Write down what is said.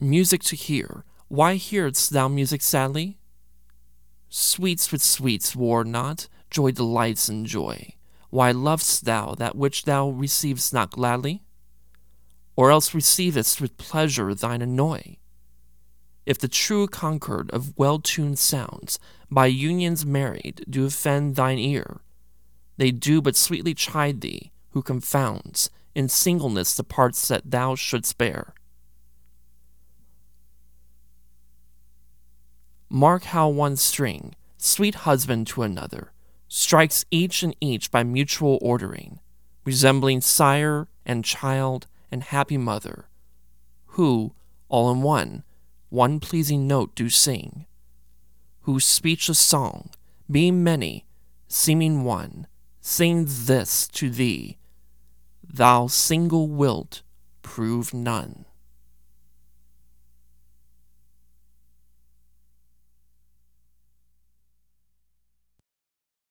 music to hear. Why hearest thou music sadly? Sweets with sweets war not, joy delights in joy. Why lovest thou that which thou receivest not gladly? Or else receivest with pleasure thine annoy? If the true concord of well tuned sounds, by unions married, do offend thine ear, they do but sweetly chide thee, who confounds in singleness the parts that thou shouldst bear. Mark how one string, sweet husband to another, strikes each and each by mutual ordering, resembling sire and child and happy mother, who, all in one, one pleasing note do sing, whose speechless song, being many, seeming one, sings this to thee, thou single wilt prove none.